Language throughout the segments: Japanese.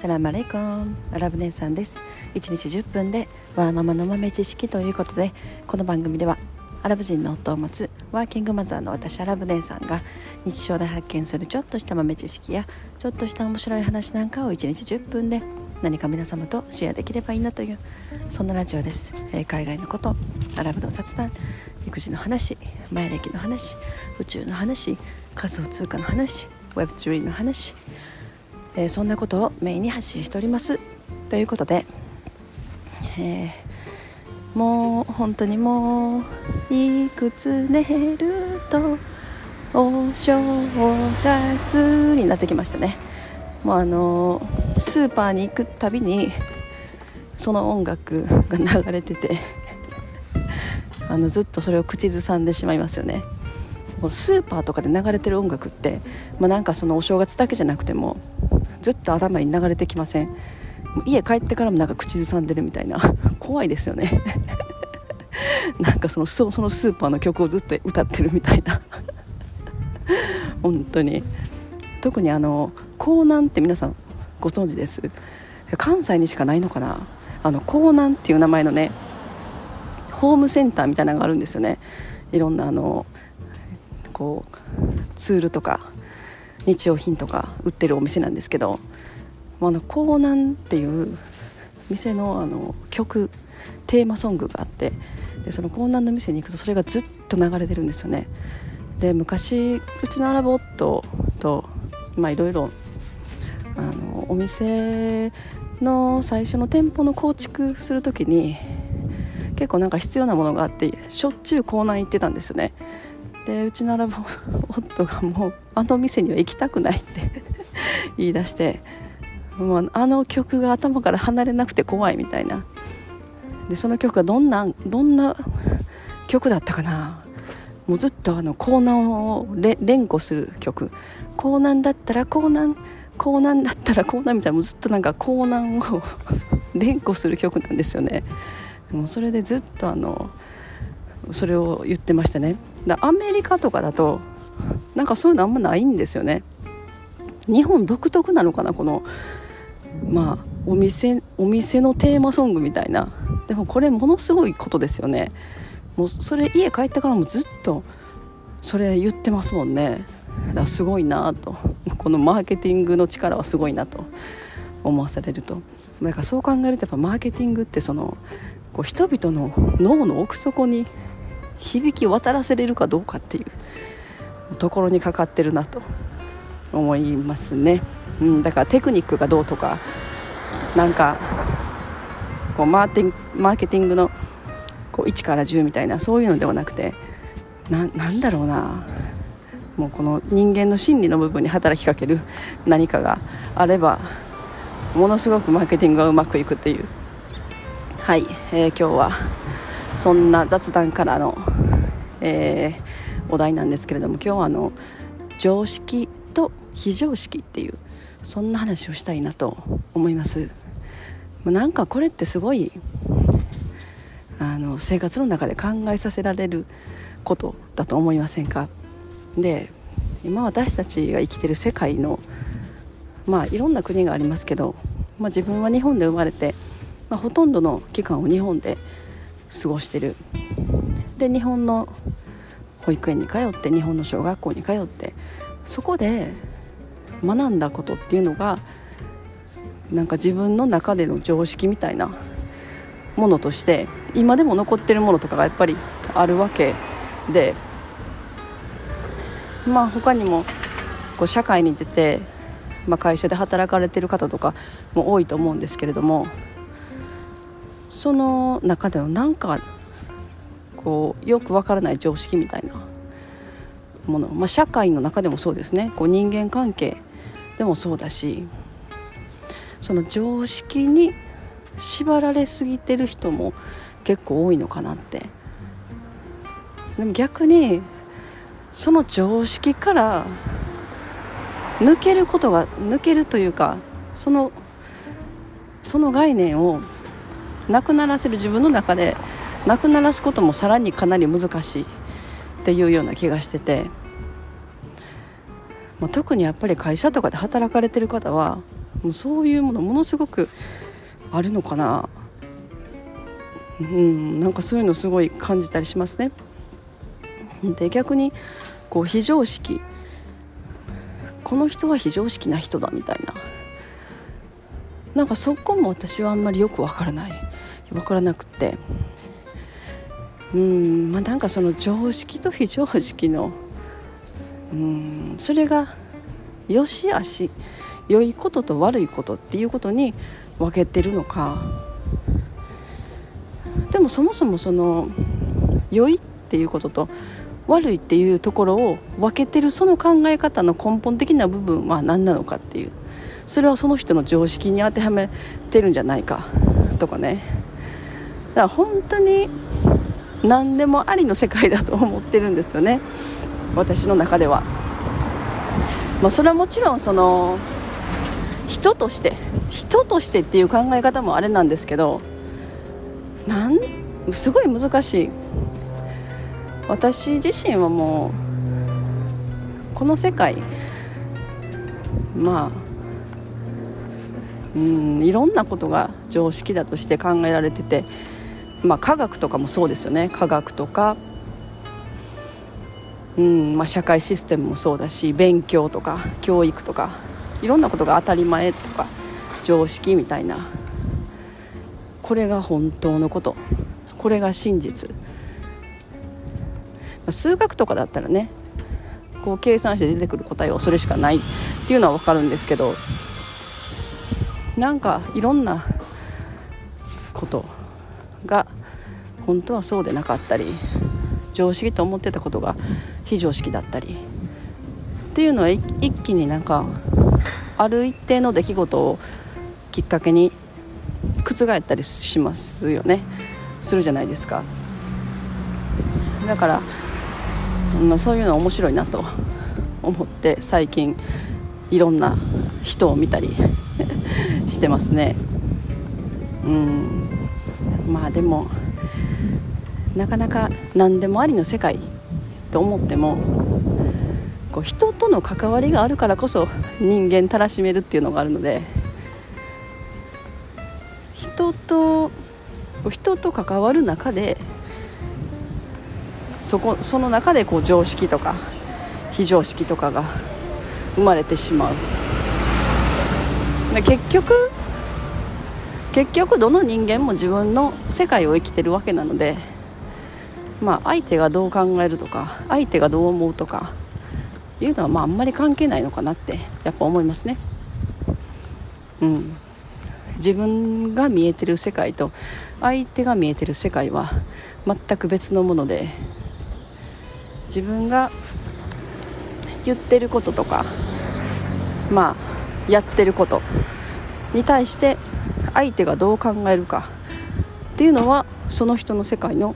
サラマレコン。アラブ姉さんです。1日10分でワーママの豆知識ということでこの番組ではアラブ人の夫を持つワーキングマザーの私アラブ姉さんが日常で発見するちょっとした豆知識やちょっとした面白い話なんかを1日10分で何か皆様とシェアできればいいなというそんなラジオです、えー、海外のことアラブの雑談育児の話前歴の話宇宙の話仮想通貨の話 Web3 の話、えー、そんなことをメインに発信しております。ということで、えー、もう本当にもういくつ寝るとお正月になってきましたね。もうあのスーパーに行くたびにその音楽が流れててあのずっとそれを口ずさんでしまいますよね。もうスーパーとかで流れてる音楽って、まあ、なんかそのお正月だけじゃなくてもずっと頭に流れてきません。家帰ってからもなんか口ずさんでるみたいな。怖いですよね。なんかそのそのスーパーの曲をずっと歌ってるみたいな。本当に。特にあの江南って皆さんご存知です？関西にしかないのかな？あの江南っていう名前のねホームセンターみたいなのがあるんですよね。いろんなあのこうツールとか日用品とか売ってるお店なんですけどあの江南っていう店のあの曲テーマソングがあってでその江南の店に行くとそれがずっと流れてるんですよね。で昔うちのアラボットといろいろお店の最初の店舗の構築する時に結構なんか必要なものがあってしょっちゅう港南行ってたんですよね。でうちのアラブ 夫がもうあの店には行きたくないって 言い出してもうあの曲が頭から離れなくて怖いみたいな。でその曲がどんなどんな曲だったかな。もうずっとあの江南を連呼する曲。江南だったら江南江南だったら江南みたいなもうずっとなんか江南を 連呼する曲なんですよね。もうそれでずっとあのそれを言ってましたね。だアメリカとかだとなんかそういうのあんまないんですよね。日本独特なのかなこのまあお店お店のテーマソングみたいな。でもこれものすごいことですよね。もうそれ家帰ってからもずっとそれ言ってますもんね。だからすごいなと。このマーケティングの力はすごいなと思わされると。だからそう考えるとやっぱマーケティングってそのこう人々の脳の奥底に響き渡らせれるかどうかっていう。ところにかかってるなと。思いますね、うん、だからテクニックがどうとか。なんかこうマーティマーケティングのこう1から10みたいなそういうのではなくてななんだろうな。もうこの人間の心理の部分に働きかける何かがあればものすごくマーケティングがうまくいくっていう。はい、えー、今日はそんな雑談からの、えー、お題なんですけれども今日はあの常識と非常識っていうそんな話をしたいなと思います。なんかこれってすごいあの生活の中で考えさせられることだと思いませんか？で今私たちが生きてる世界のまあいろんな国がありますけど、まあ、自分は日本で生まれて、まあ、ほとんどの期間を日本で過ごしてる。で日本の保育園に通って日本の小学校に通ってそこで学んだことっていうのがなんか自分の中での常識みたいなものとして今でも残ってるものとかがやっぱりあるわけでまあ他にもこう社会に出て、まあ、会社で働かれてる方とかも多いと思うんですけれどもその中でのなんかこうよくわからない常識みたいなもの、まあ、社会の中でもそうですね。こう人間関係でもそうだしその常識に縛られすぎてる人も結構多いのかなって。でも逆にその常識から抜けることが抜けるというかそのその概念をなくならせる自分の中でなくならすこともさらにかなり難しい。っていうような気がしてて、まあ、特にやっぱり会社とかで働かれてる方はもうそういうものものすごくあるのかな。うんなんかそういうのすごい感じたりしますね。で逆にこう非常識。この人は非常識な人だみたいな。なんかそこも私はあんまりよくわからない。わからなくて。うんまあなんかその常識と非常識のうんそれが良し悪し良いことと悪いことっていうことに分けてるのか。でもそもそもその良いっていうことと悪いっていうところを分けてるその考え方の根本的な部分は何なのかっていう。それはその人の常識に当てはめてるんじゃないかとかね。だから本当に何でもありの世界だと思ってるんですよね私の中では。まあ、それはもちろんその人として人としてっていう考え方もあれなんですけどなんすごい難しい私自身はもうこの世界まあうんいろんなことが常識だとして考えられてて、まあ、科学とかもそうですよね。科学とか、うんまあ、社会システムもそうだし勉強とか教育とかいろんなことが当たり前とか常識みたいな。これが本当のこと。これが真実。数学とかだったらねこう計算して出てくる答えはそれしかないっていうのは分かるんですけどなんかいろんなことが本当はそうでなかったり常識と思ってたことが非常識だったり。っていうのは一気になんかある一定の出来事をきっかけに覆ったりしますよね。するじゃないですか。だからまあ、そういうのは面白いなと思って最近いろんな人を見たり してますね。うん。まあでもなかなか何でもありの世界と思ってもこう人との関わりがあるからこそ人間たらしめるっていうのがあるので人と人と関わる中でそこその中でこう常識とか非常識とかが生まれてしまう。結局結局どの人間も自分の世界を生きてるわけなのでまあ相手がどう考えるとか相手がどう思うとかいうのはまああんまり関係ないのかなってやっぱ思いますね。うん。自分が見えてる世界と相手が見えてる世界は全く別のもので自分が言ってることとかまあやってることに対して相手がどう考えるか。っていうのはその人の世界の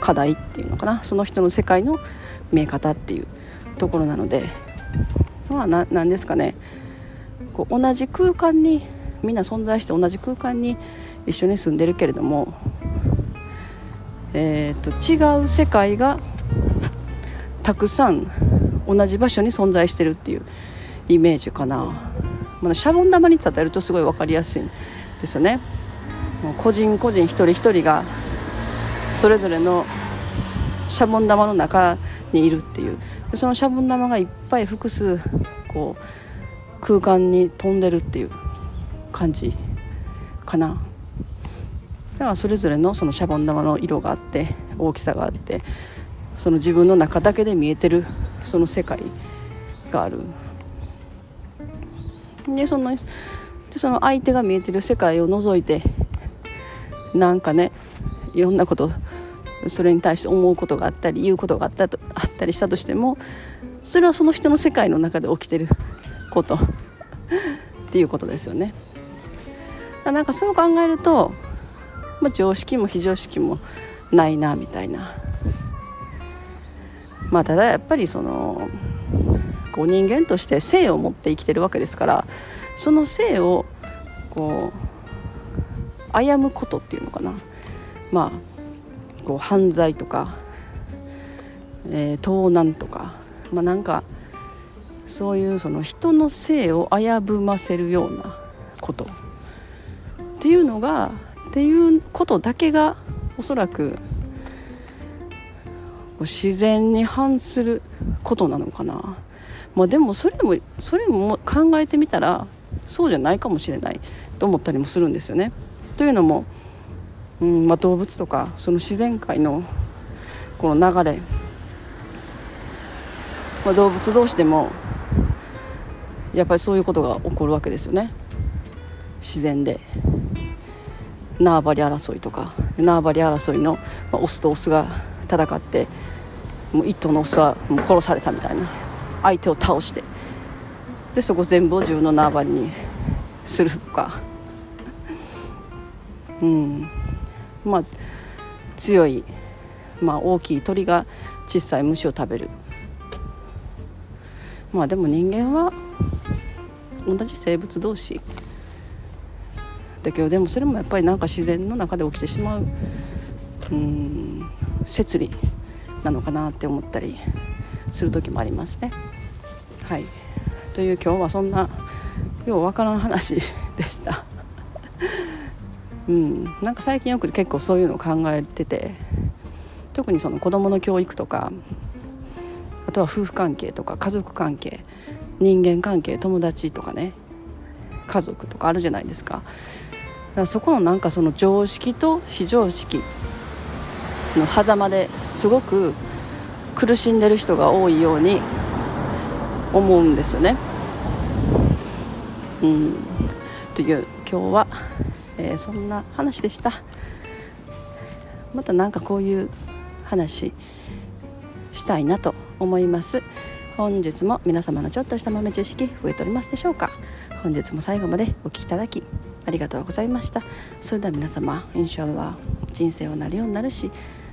課題っていうのかな。その人の世界の見え方っていうところなので。まあ何ですかね。こう同じ空間にみんな存在して同じ空間に一緒に住んでるけれども、えーと違う世界がたくさん同じ場所に存在してるっていうイメージかな、まあ、シャボン玉に例えるとすごい分かりやすい。ですよね。もう個人個人一人一人がそれぞれのシャボン玉の中にいるっていう。そのシャボン玉がいっぱい複数こう空間に飛んでるっていう感じかな。だからそれぞれのそのシャボン玉の色があって大きさがあってその自分の中だけで見えてるその世界がある。でそのでその相手が見えてる世界を除いてなんかねいろんなことそれに対して思うことがあったり言うことがあったとあったりしたとしてもそれはその人の世界の中で起きてること っていうことですよね。なんかそう考えると、まあ、常識も非常識もないなみたいなまあ、ただやっぱりそのこう人間として性を持って生きてるわけですからその性をこう危むことっていうのかな。まあこう犯罪とか、えー、盗難とか、まあ、なんかそういうその人の性を危ぶませるようなことっていうのがっていうことだけがおそらく自然に反することなのかな、まあ、でもそれもそれも考えてみたらそうじゃないかもしれないと思ったりもするんですよね。というのも、うんまあ、動物とかその自然界のこの流れ、まあ、動物同士でもやっぱりそういうことが起こるわけですよね。自然で。縄張り争いとか。縄張り争いの、まあ、オスとオスが戦ってもう一頭のオスはもう殺されたみたいな。相手を倒して。でそこ全部を自分の縄張りにするとか。うん。まあ強い、まあ、大きい鳥が小さい虫を食べる。まあでも人間は同じ生物同士。だけどでもそれもやっぱりなんか自然の中で起きてしまううん摂理なのかなって思ったりする時もありますね。はい。という今日はそんなようわからん話でした。うん、なんか最近よく結構そういうのを考えてて特にその子どもの教育とかあとは夫婦関係とか家族関係人間関係友達とかね家族とかあるじゃないですか。だそこのなんかその常識と非常識の狭間ですごく苦しんでる人が多いように思うんですよね。うん、という今日は、えー、そんな話でした。また何かこういう話したいなと思います。本日も皆様のちょっとした豆知識増えておりますでしょうか。本日も最後までお聴きいただきありがとうございました。それでは皆様インシャアラ人生はなるようになるし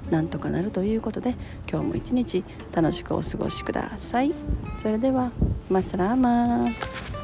なんとかなるということで今日も一日楽しくお過ごしください。それではマスラーマー